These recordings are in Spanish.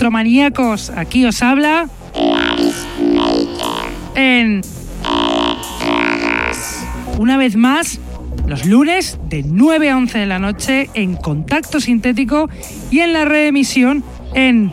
Electromaníacos, aquí os habla en una vez más los lunes de 9 a 11 de la noche en Contacto Sintético y en la reemisión en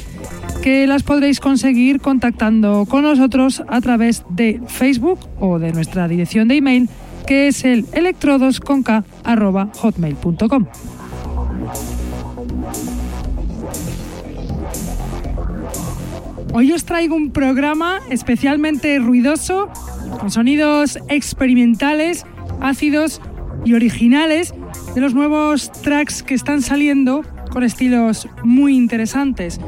que las podréis conseguir contactando con nosotros a través de Facebook o de nuestra dirección de email que es el electrodosconk.hotmail.com. Hoy os traigo un programa especialmente ruidoso, con sonidos experimentales, ácidos y originales de los nuevos tracks que están saliendo con estilos muy interesantes.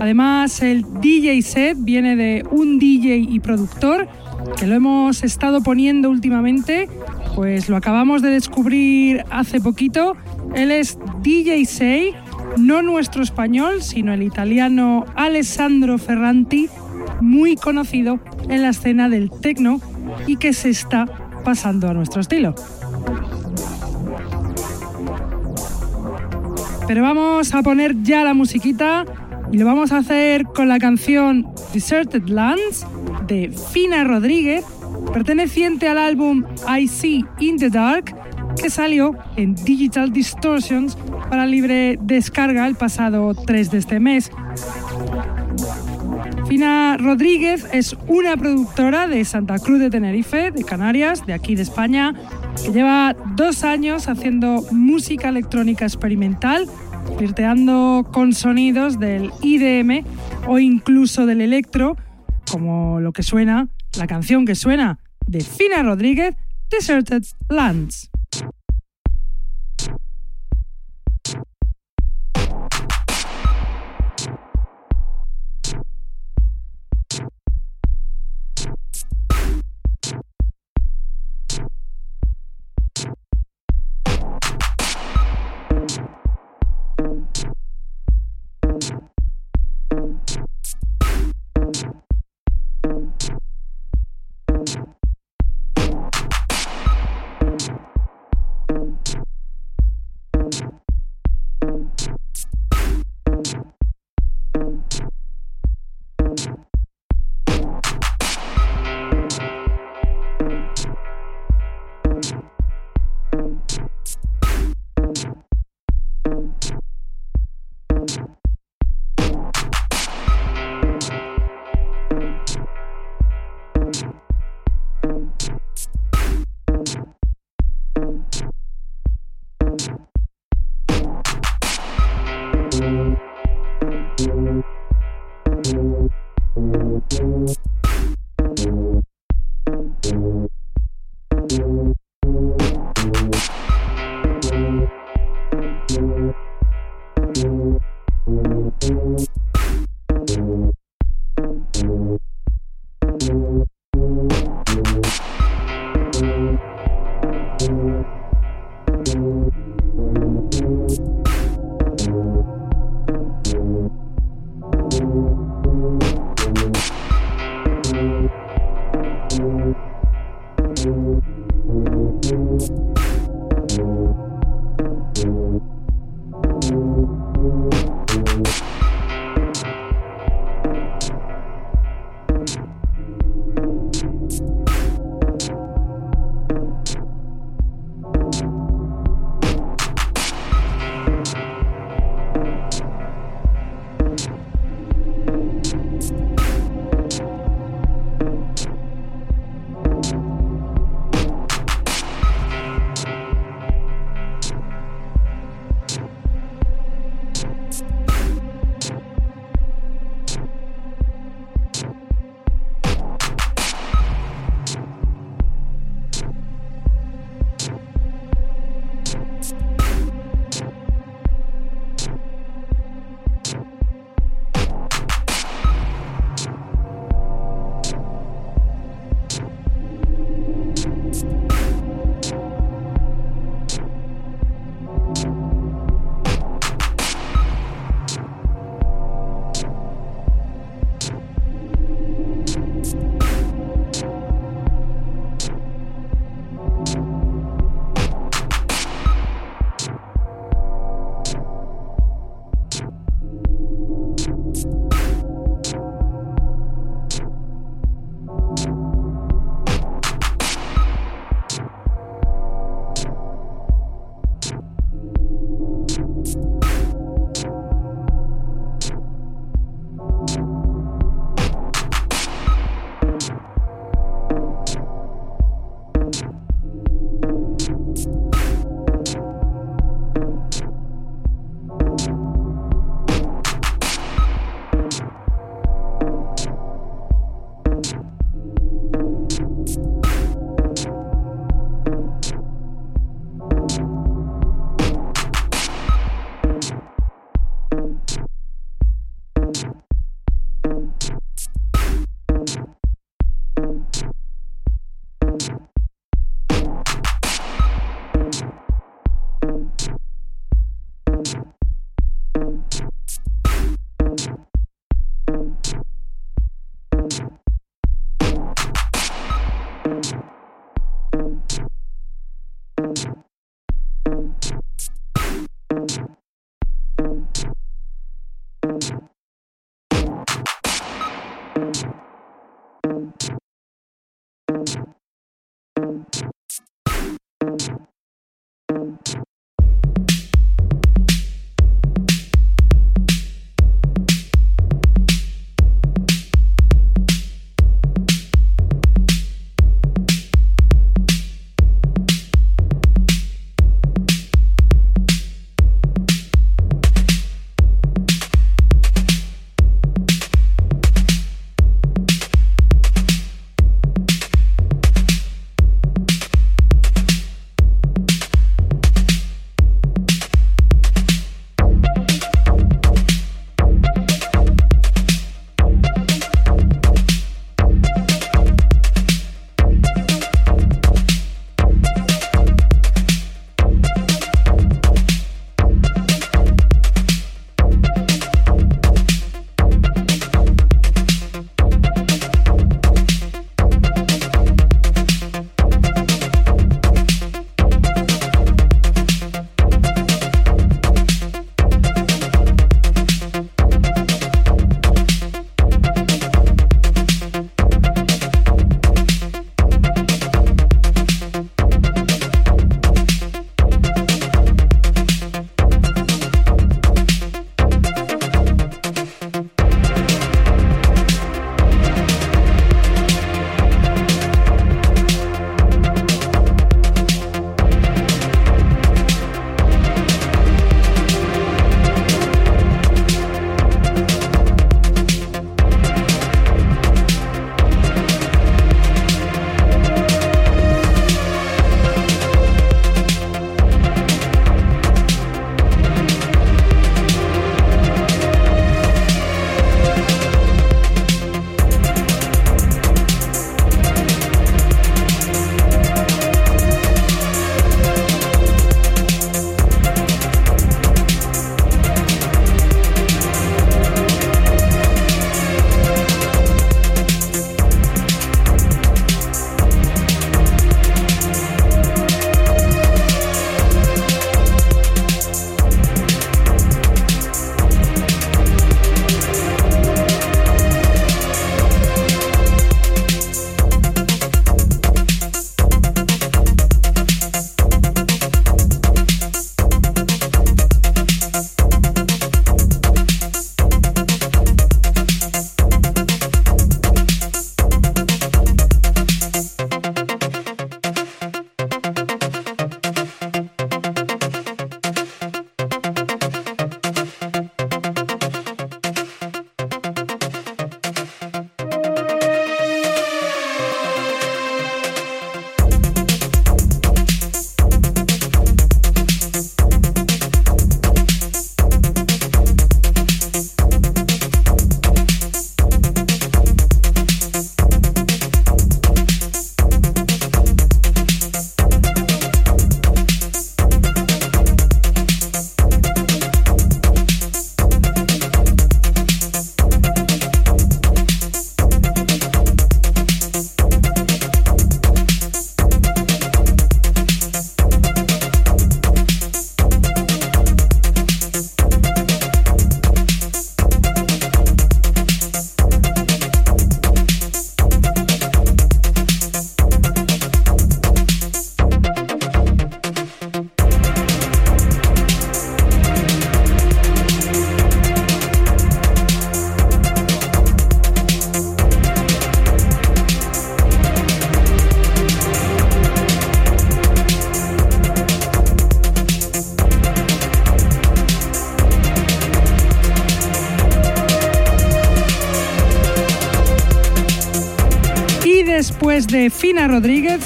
Además, el DJ set viene de un DJ y productor que lo hemos estado poniendo últimamente, pues lo acabamos de descubrir hace poquito. Él es DJ Sei, no nuestro español, sino el italiano Alessandro Ferranti, muy conocido en la escena del techno y que se está pasando a nuestro estilo. Pero vamos a poner ya la musiquita y lo vamos a hacer con la canción Deserted Lands de Fina Rodríguez, perteneciente al álbum I See in the Dark, que salió en Digital Distortions para libre descarga el pasado 3 de este mes. Fina Rodríguez es una productora de Santa Cruz de Tenerife, de Canarias, de aquí de España, que lleva dos años haciendo música electrónica experimental, flirteando con sonidos del IDM o incluso del electro, como lo que suena, la canción que suena de Fina Rodríguez, Deserted Lands.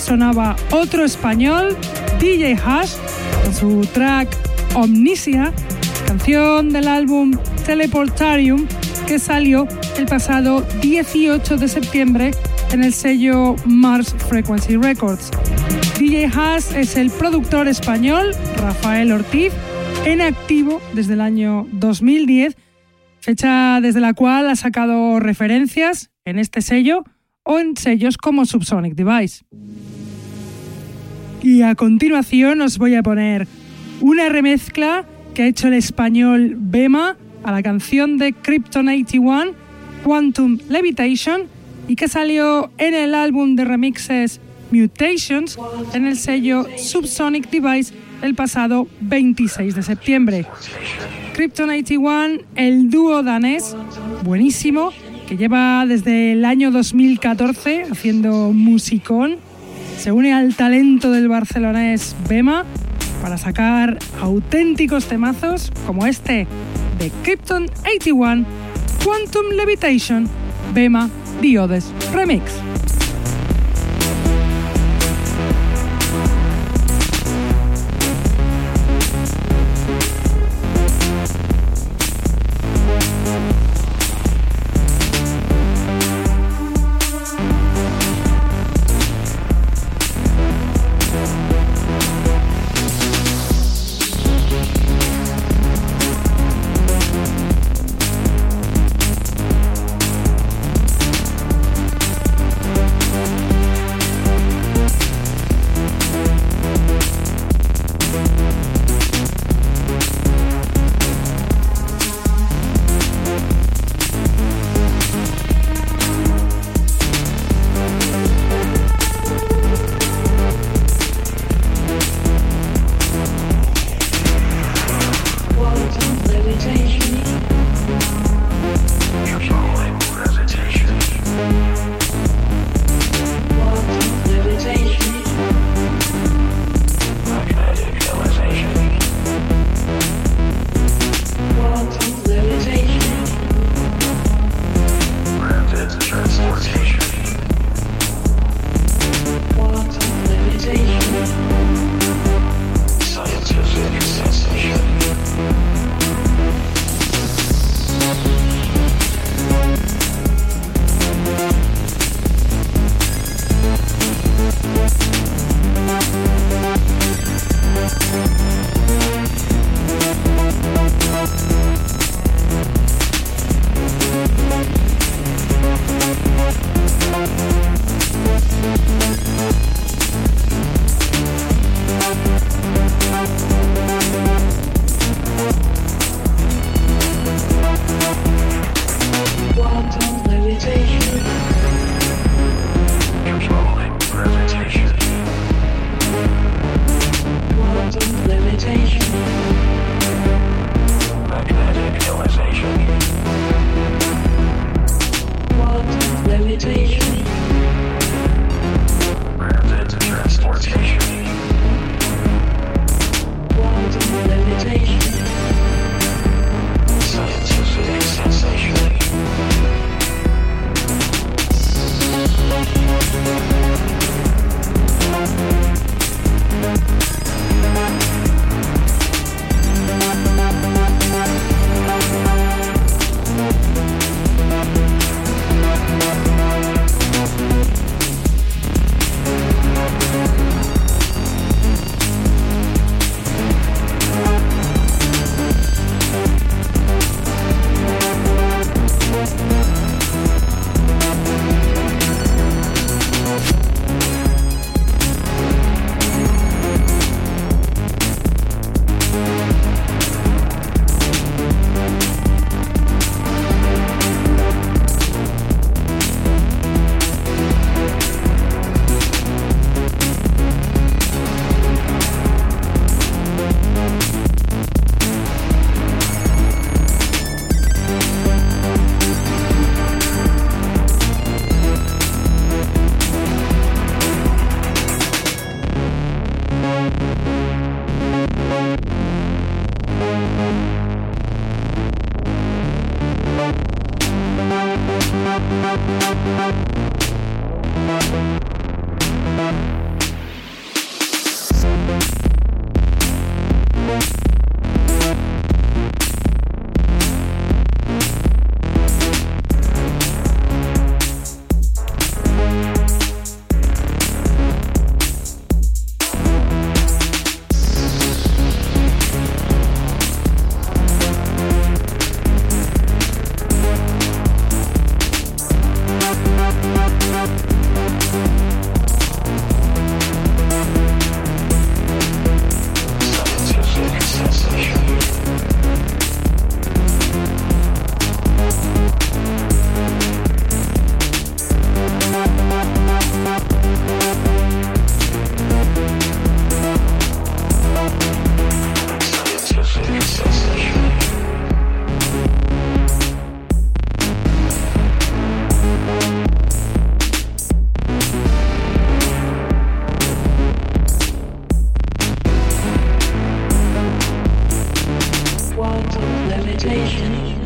Sonaba otro español, DJ Hash, con su track Omnisia, canción del álbum Teleportarium que salió el pasado 18 de septiembre en el sello Mars Frequency Records. DJ Haas es el productor español Rafael Ortiz, en activo desde el año 2010, fecha desde la cual ha sacado referencias en este sello o en sellos como Subsonic Device. Y a continuación os voy a poner una remezcla que ha hecho el español Bema a la canción de Krypton 81, Quantum Levitation, y que salió en el álbum de remixes Mutations en el sello Subsonic Device el pasado 26 de septiembre. Krypton 81, el dúo danés, buenísimo, que lleva desde el año 2014 haciendo musicón, se une al talento del barcelonés Bema para sacar auténticos temazos como este de Krypton 81, Quantum Levitation, Bema Diodes Remix. meditation.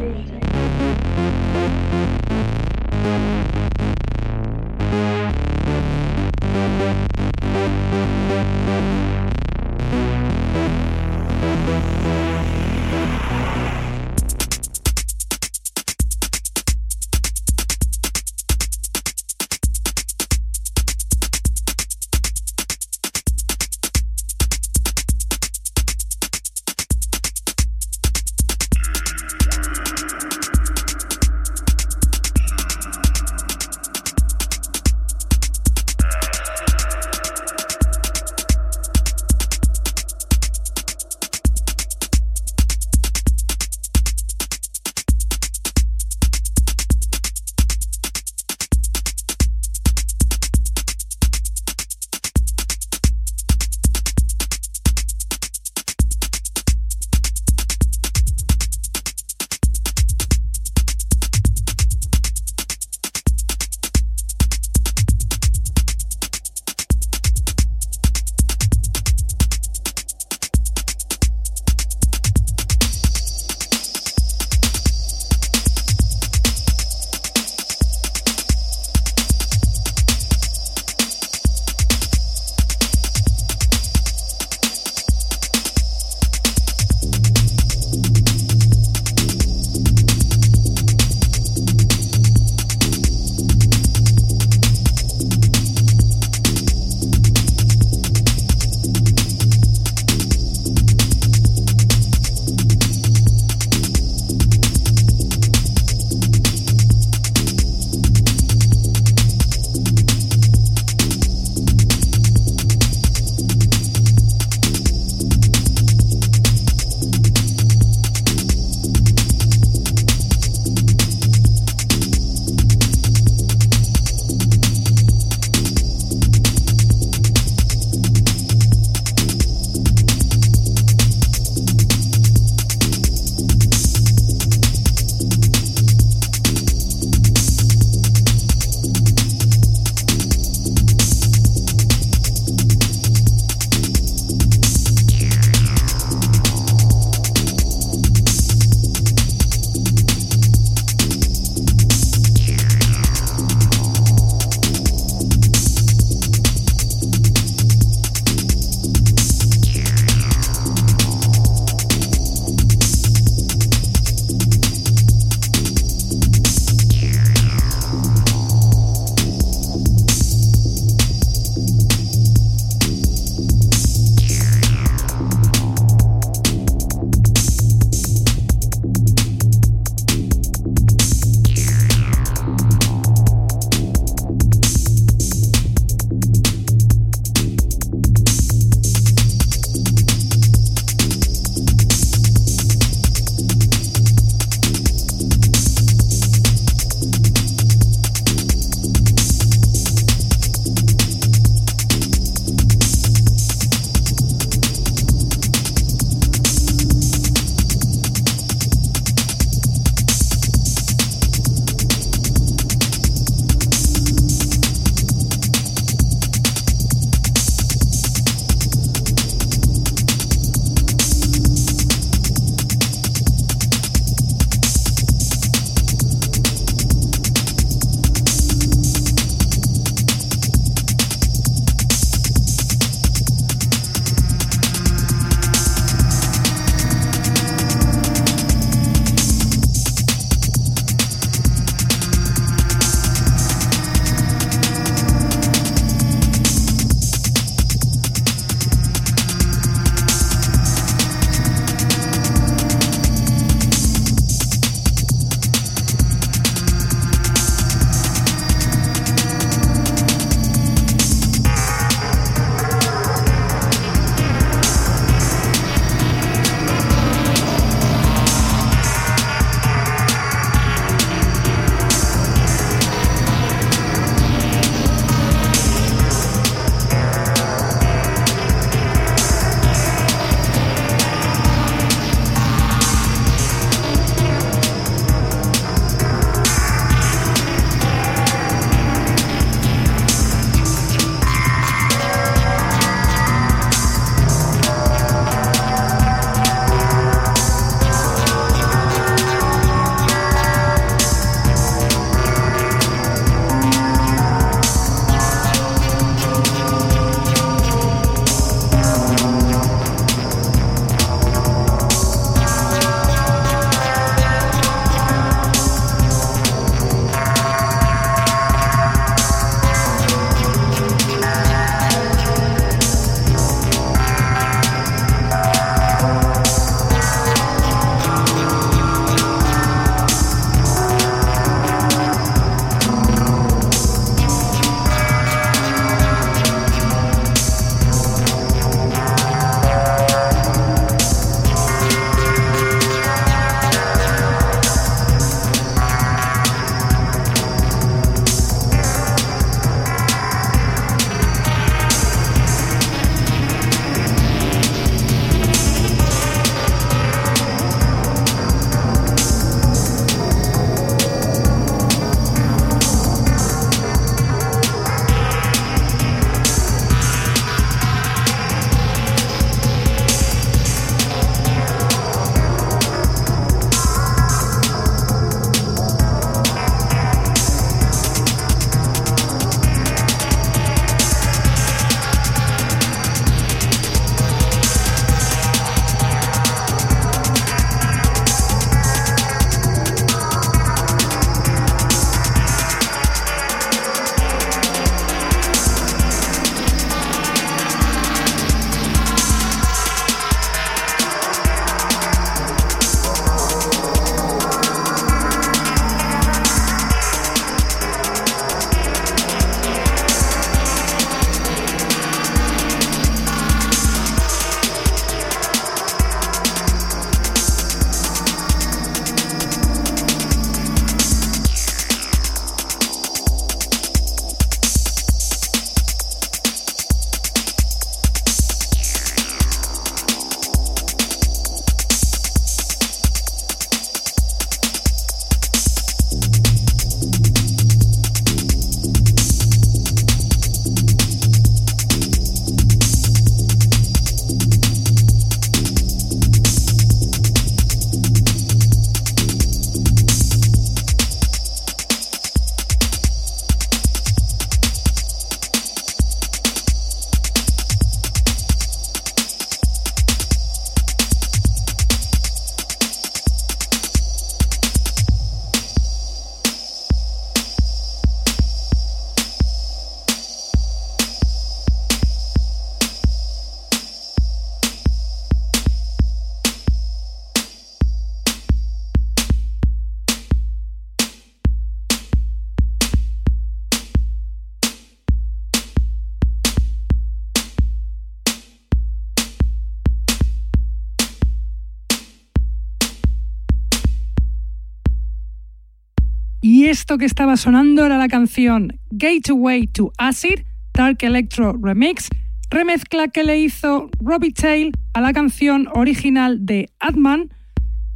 Esto que estaba sonando era la canción Gateway to Acid, Dark Electro Remix, remezcla que le hizo Robbie Tail a la canción original de Atman,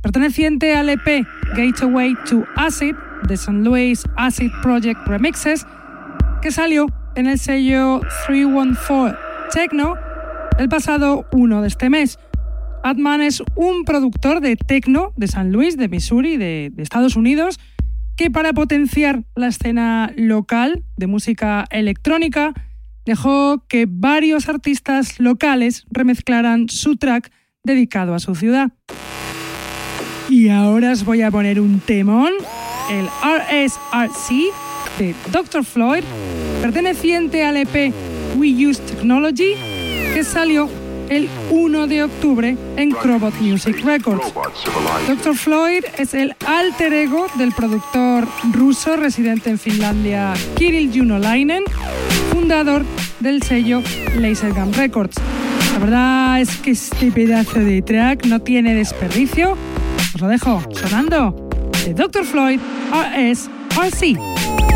perteneciente al EP Gateway to Acid de St. Louis Acid Project Remixes, que salió en el sello 314 Techno el pasado 1 de este mes. Atman es un productor de techno de San Luis, de Missouri, de, de Estados Unidos, que para potenciar la escena local de música electrónica dejó que varios artistas locales remezclaran su track dedicado a su ciudad. Y ahora os voy a poner un temón, el RSRC de Dr. Floyd, perteneciente al EP We Use Technology, que salió el 1 de octubre en Crobot Music Records. Dr. Floyd es el alter ego del productor ruso residente en Finlandia Kirill Junolainen, fundador del sello Lasergun Records. La verdad es que este pedazo de track no tiene desperdicio. Os lo dejo sonando de Dr. Floyd RSRC. Después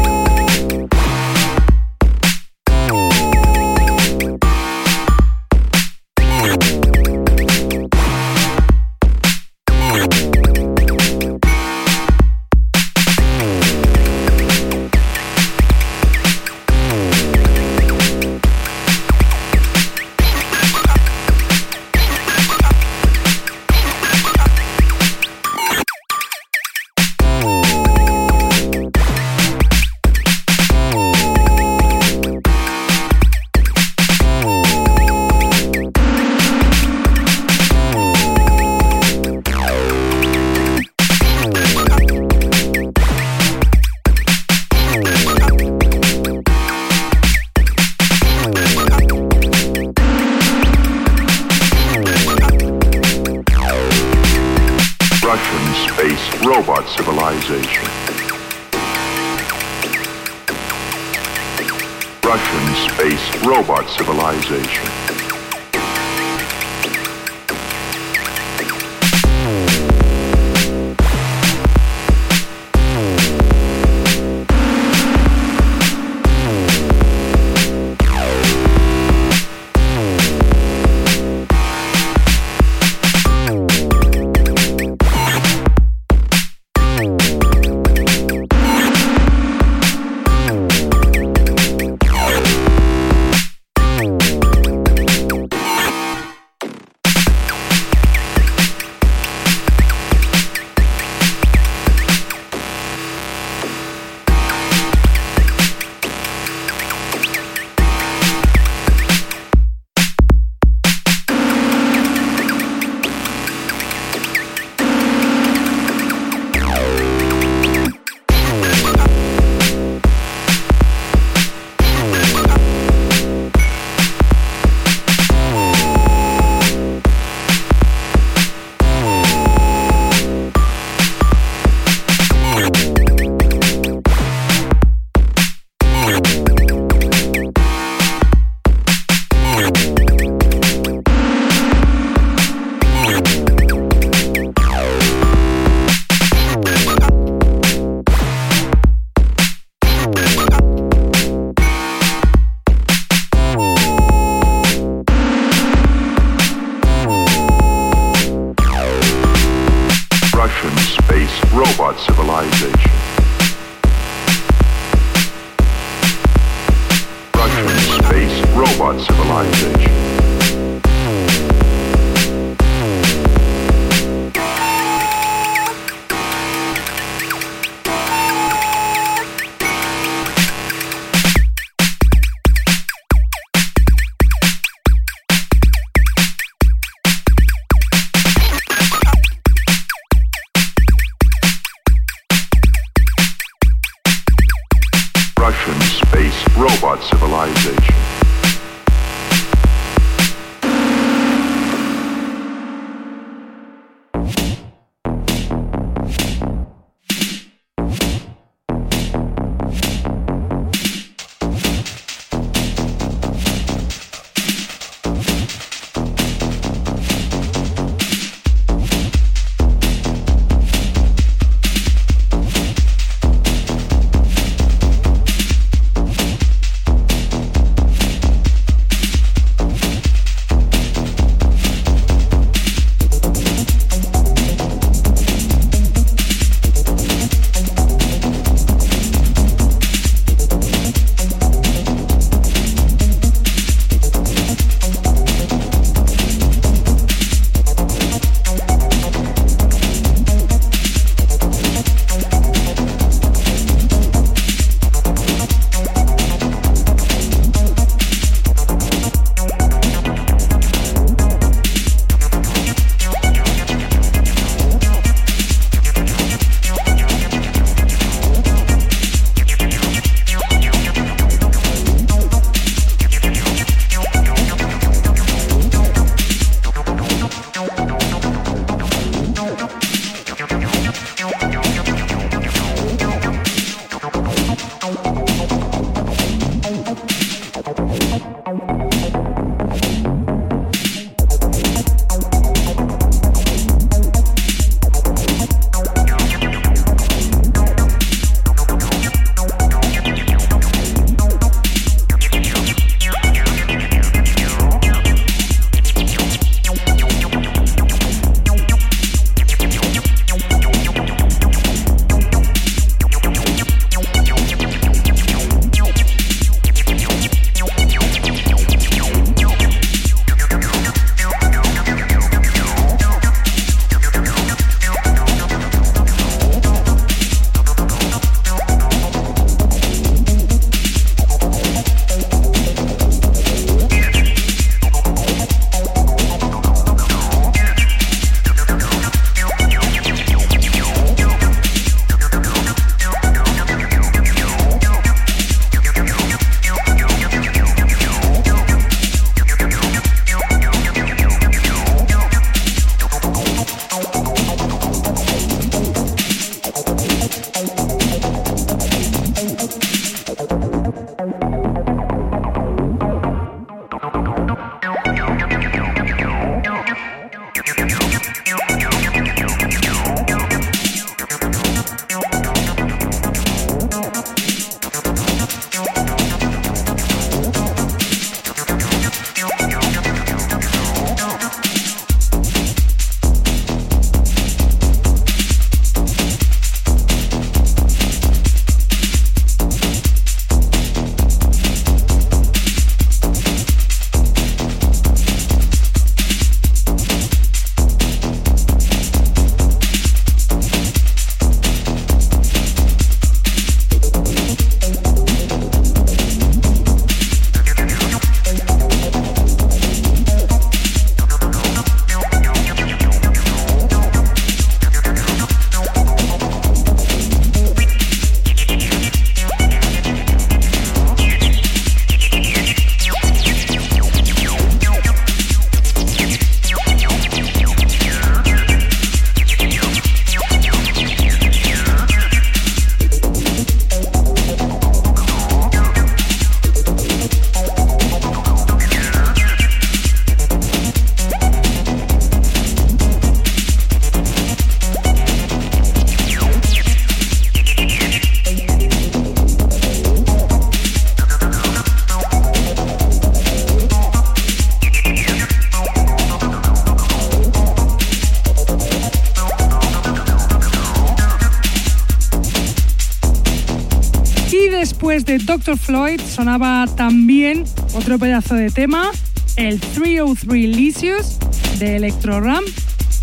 Dr. Floyd sonaba también otro pedazo de tema, el 303 Licious de Electro Ram,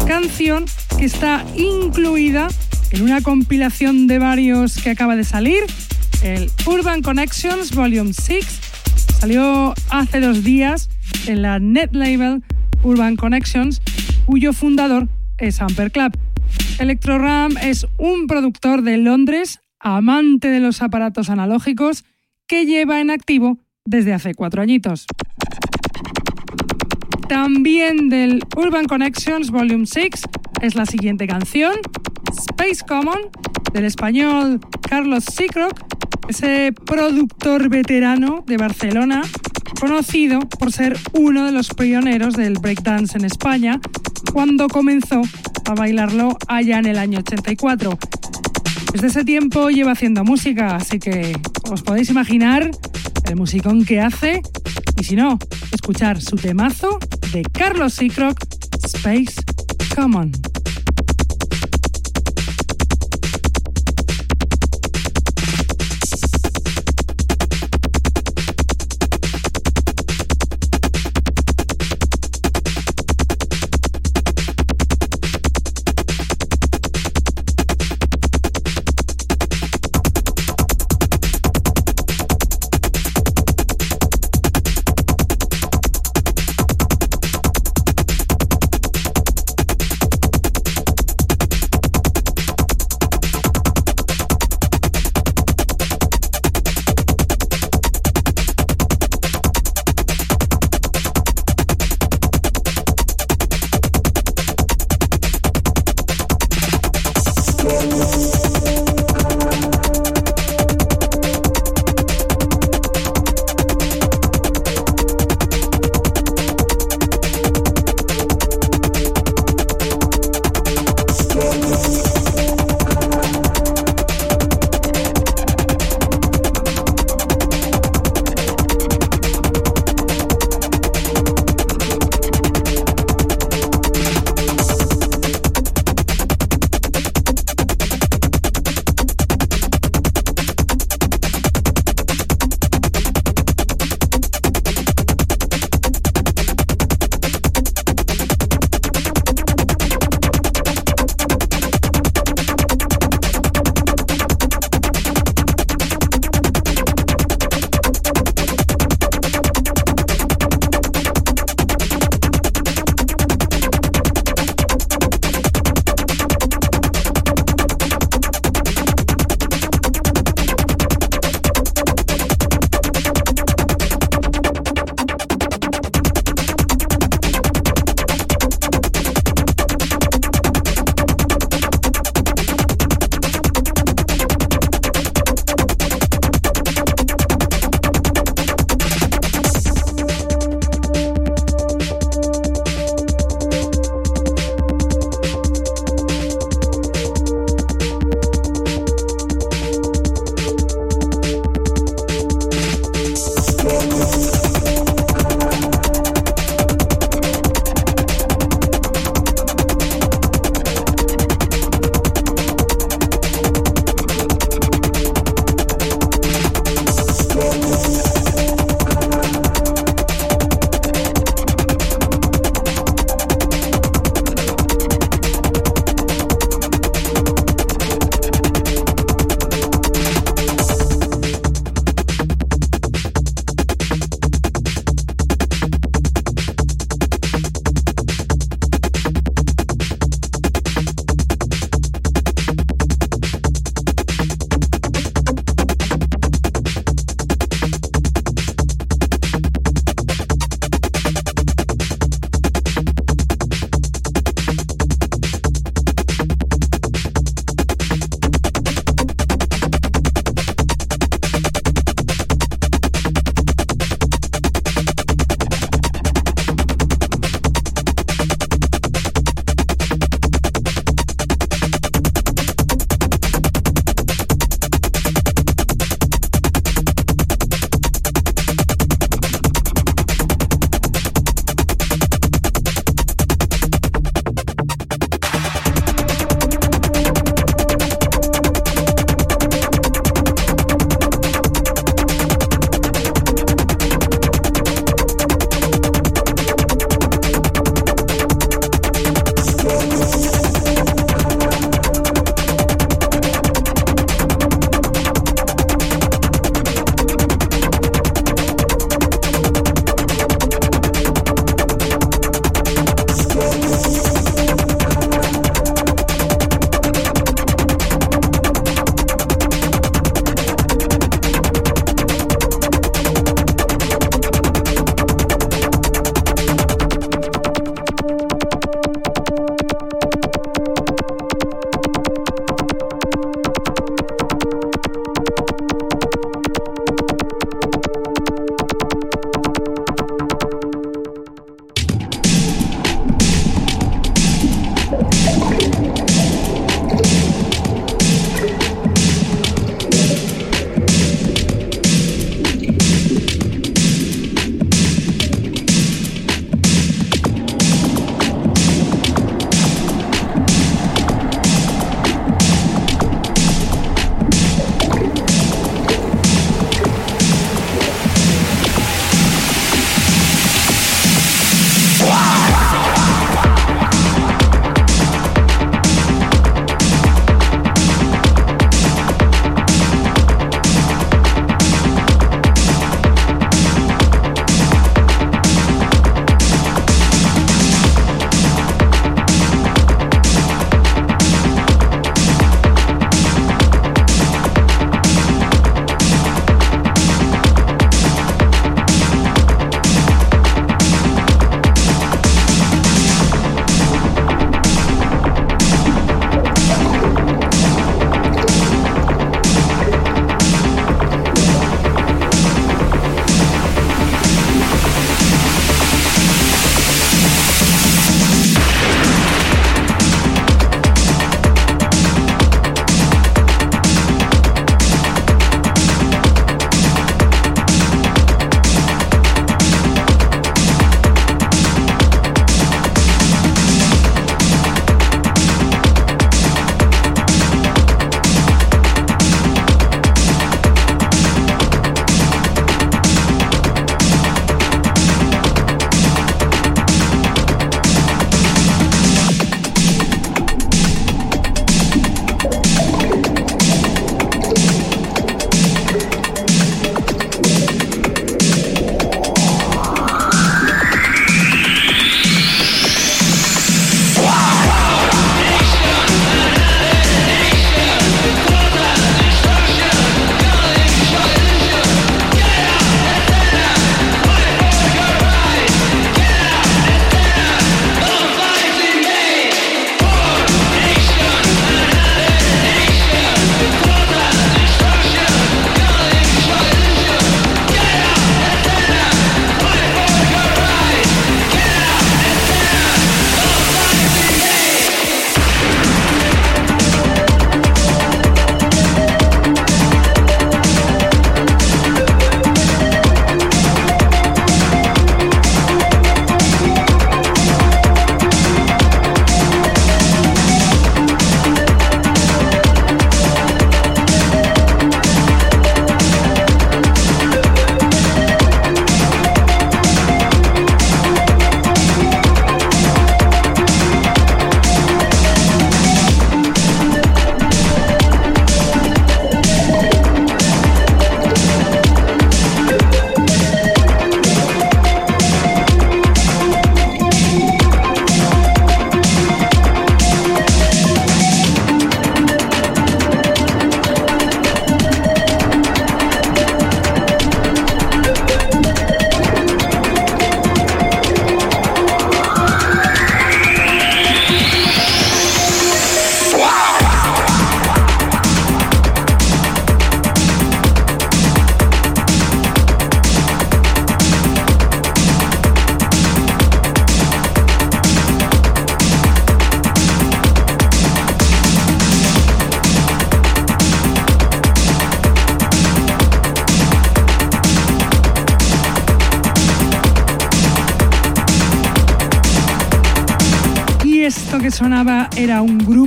canción que está incluida en una compilación de varios que acaba de salir, el Urban Connections Volume 6. Salió hace dos días en la net label Urban Connections, cuyo fundador es Amper Club. Electroram es un productor de Londres, amante de los aparatos analógicos, que lleva en activo desde hace cuatro añitos. También del Urban Connections Volume 6 es la siguiente canción, Space Common, del español Carlos Seacrock, ese productor veterano de Barcelona, conocido por ser uno de los pioneros del breakdance en España, cuando comenzó a bailarlo allá en el año 84. Desde ese tiempo lleva haciendo música, así que os podéis imaginar el musicón que hace y si no, escuchar su temazo de Carlos Seacrock, Space Common.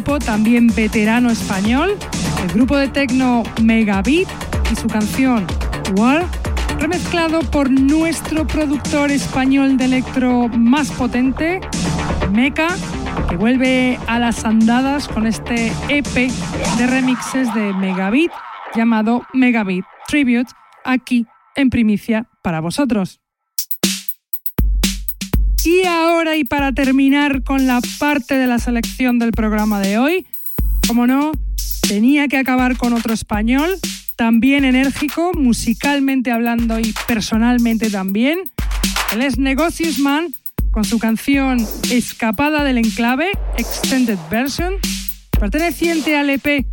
También veterano español, el grupo de techno Megabit y su canción War, remezclado por nuestro productor español de electro más potente, Meca, que vuelve a las andadas con este EP de remixes de Megabit llamado Megabit Tribute, aquí en primicia para vosotros. Y ahora y para terminar con la parte de la selección del programa de hoy, como no, tenía que acabar con otro español, también enérgico, musicalmente hablando y personalmente también. Él es Negocius Man con su canción Escapada del Enclave, Extended Version, perteneciente al EP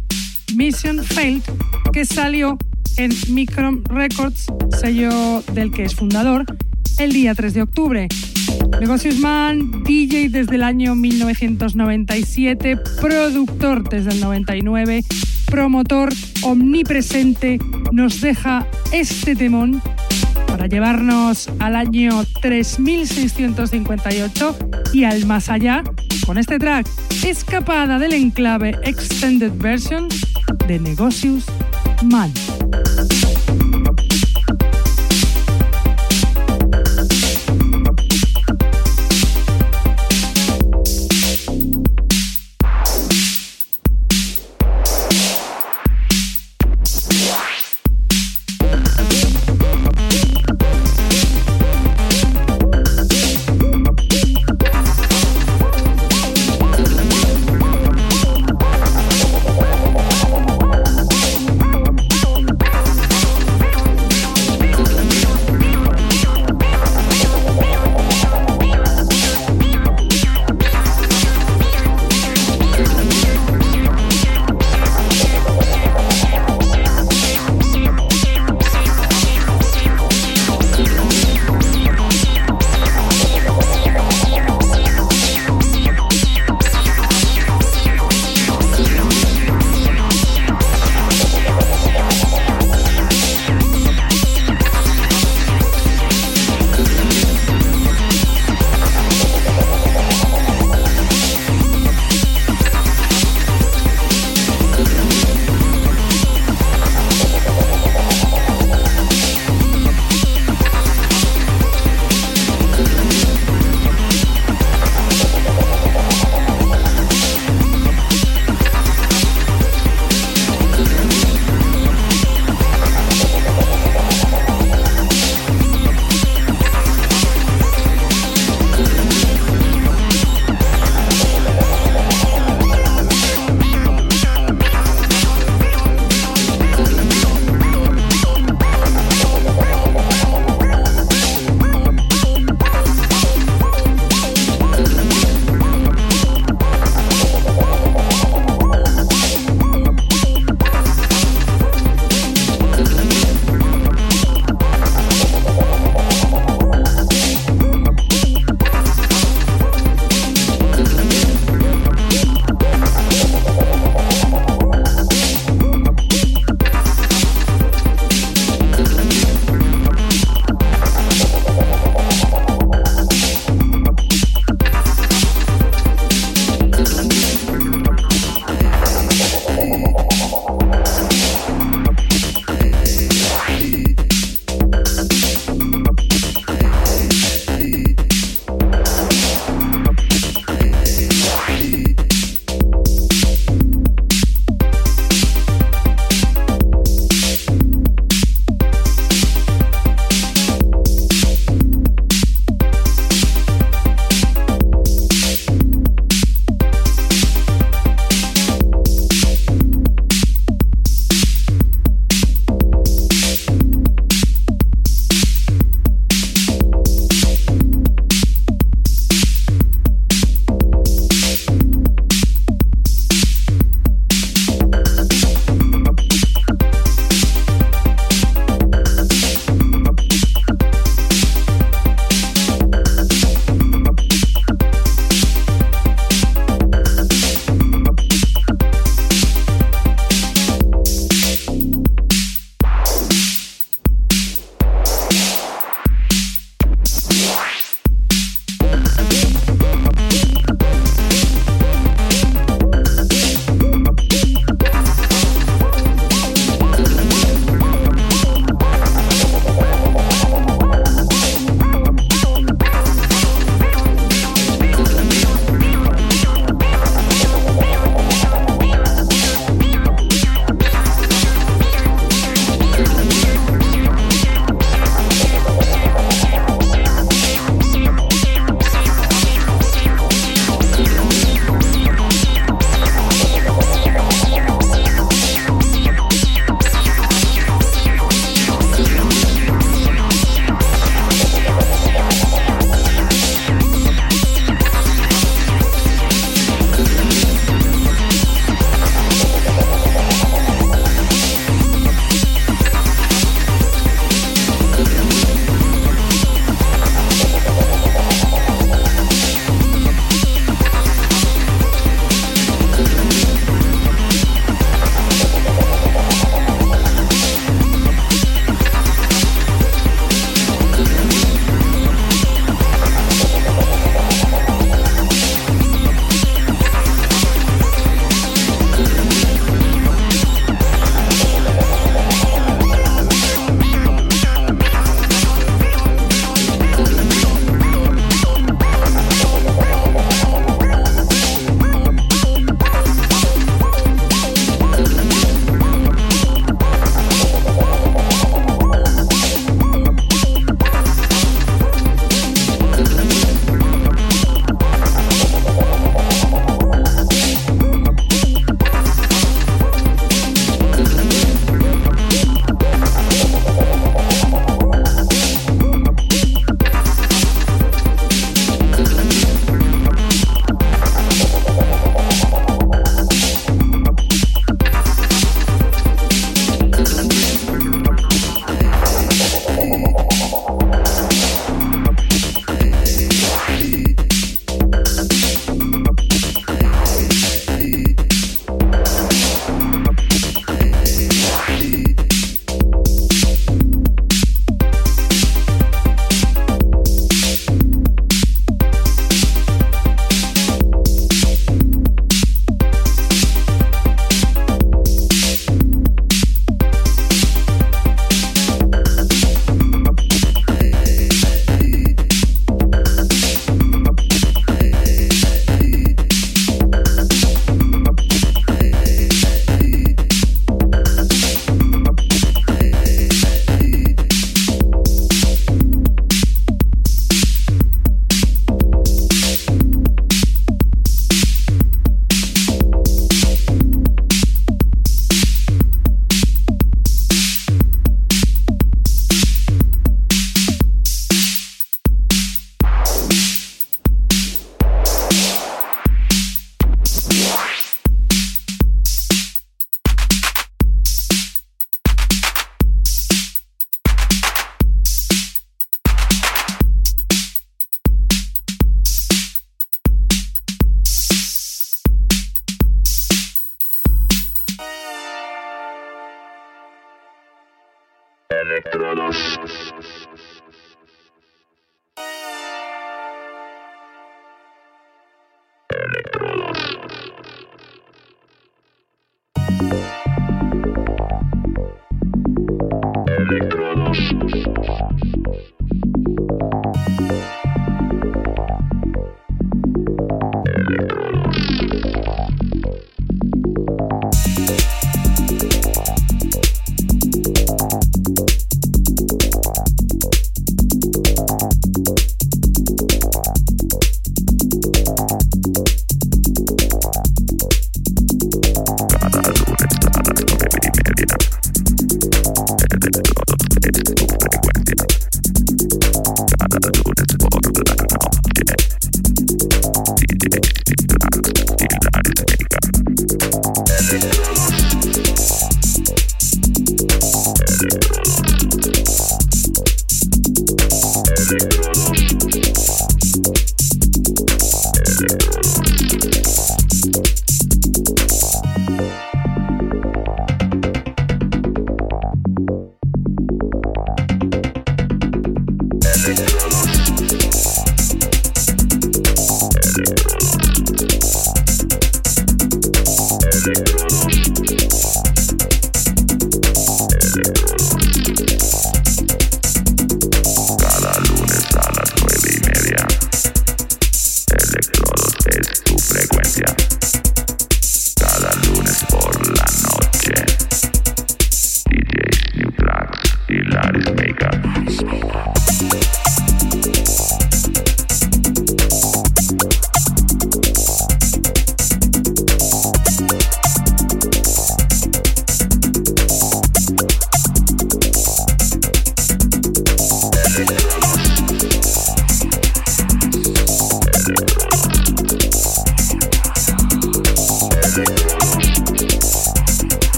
Mission Failed, que salió en Micron Records, sello del que es fundador, el día 3 de octubre. Negocios Man, DJ desde el año 1997, productor desde el 99, promotor omnipresente, nos deja este temón para llevarnos al año 3658 y al más allá con este track, Escapada del Enclave Extended Version de Negocios Man.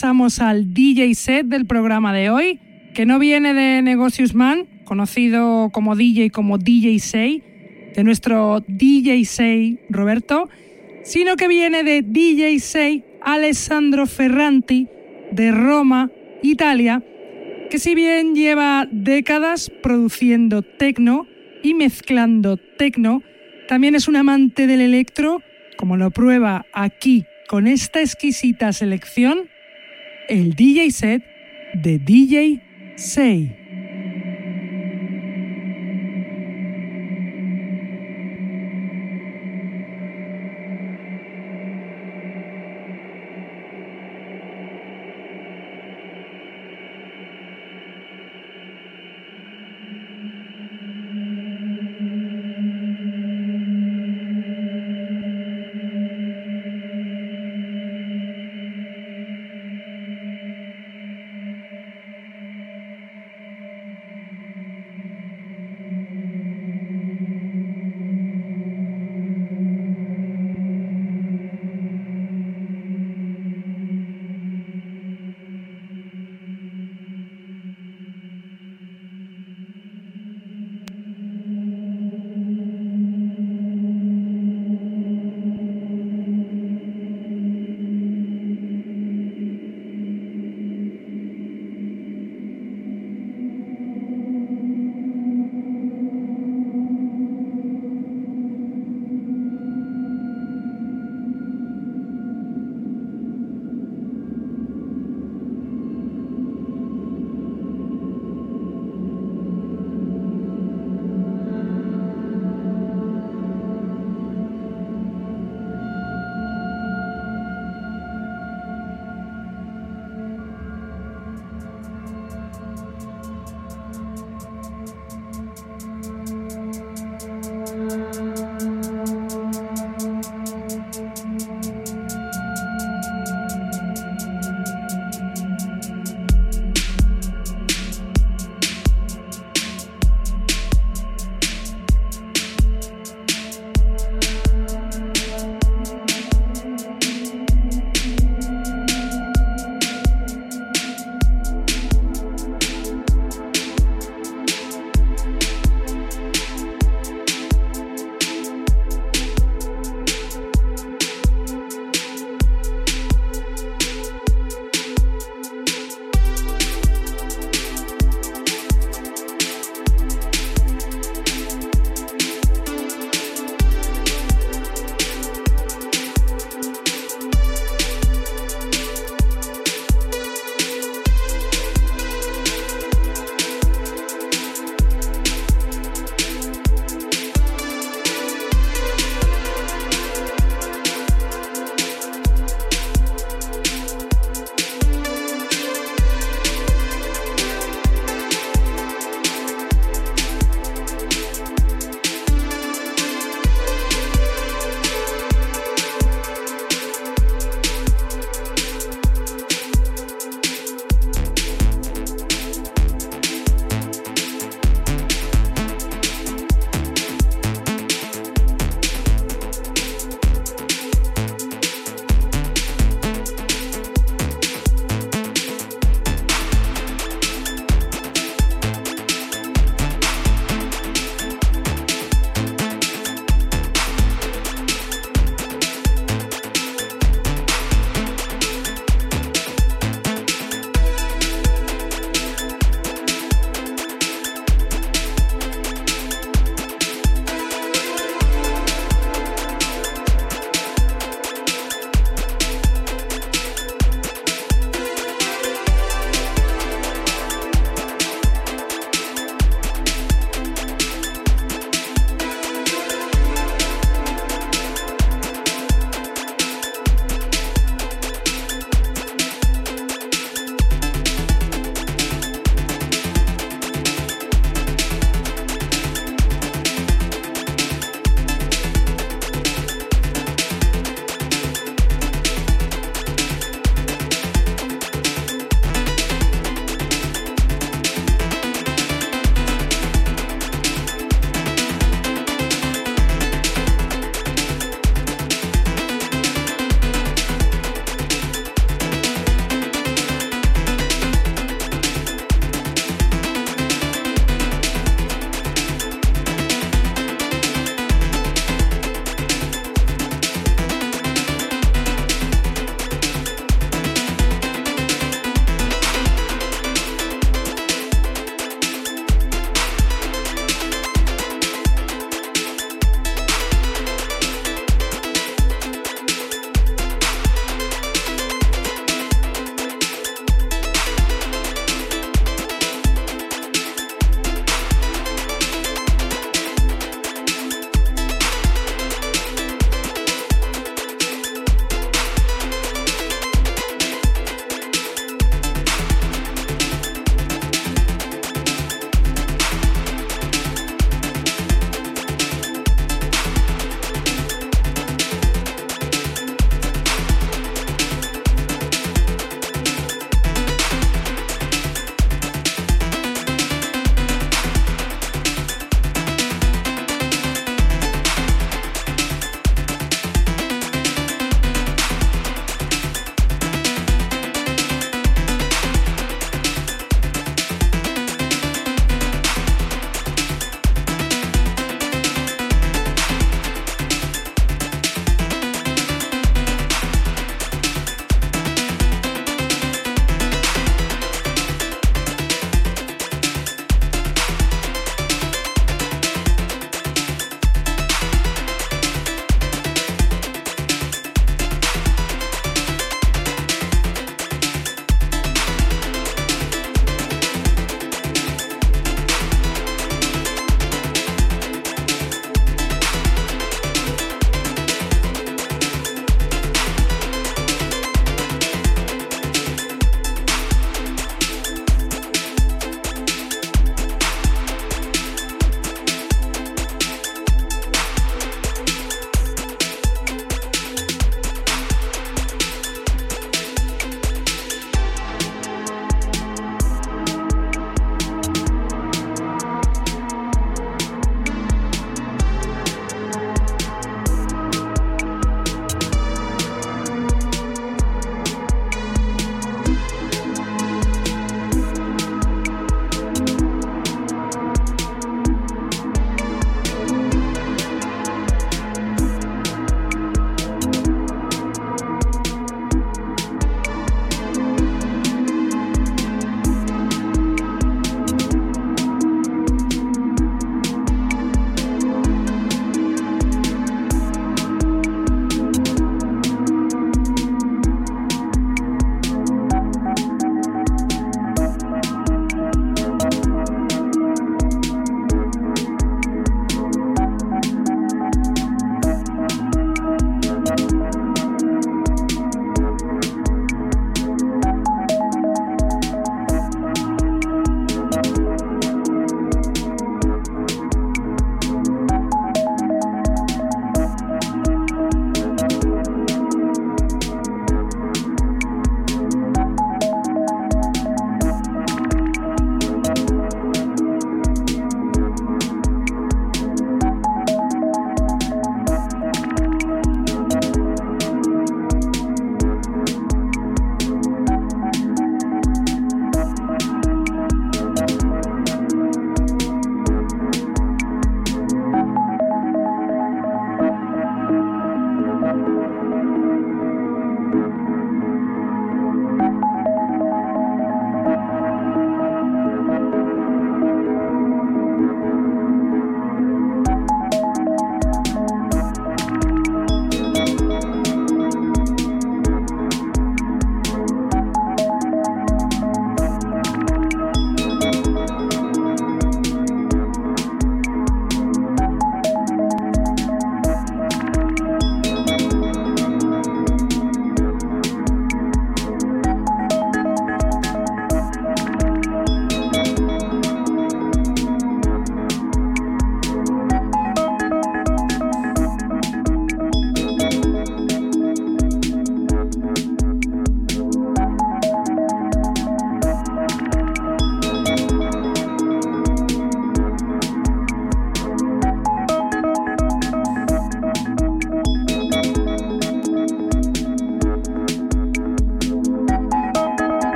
Pasamos al DJ set del programa de hoy, que no viene de Negocius Man, conocido como DJ como DJ Say, de nuestro DJ Say Roberto, sino que viene de DJ Say Alessandro Ferranti de Roma, Italia, que si bien lleva décadas produciendo tecno y mezclando tecno, también es un amante del electro, como lo prueba aquí con esta exquisita selección el DJ set de DJ Say.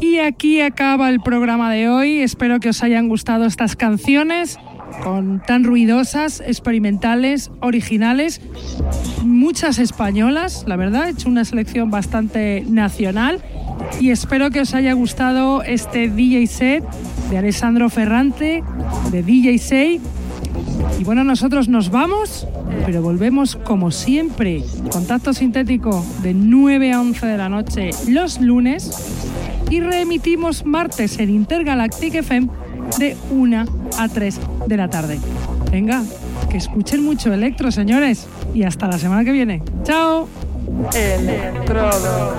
Y aquí acaba el programa de hoy. Espero que os hayan gustado estas canciones con tan ruidosas, experimentales, originales, muchas españolas, la verdad, he hecho una selección bastante nacional y espero que os haya gustado este DJ set de Alessandro Ferrante, de DJ Say. Y bueno, nosotros nos vamos, pero volvemos como siempre. Contacto sintético de 9 a 11 de la noche los lunes y reemitimos martes en Intergalactic FM de 1 a 3 de la tarde. Venga, que escuchen mucho electro, señores. Y hasta la semana que viene. ¡Chao! Electrodos.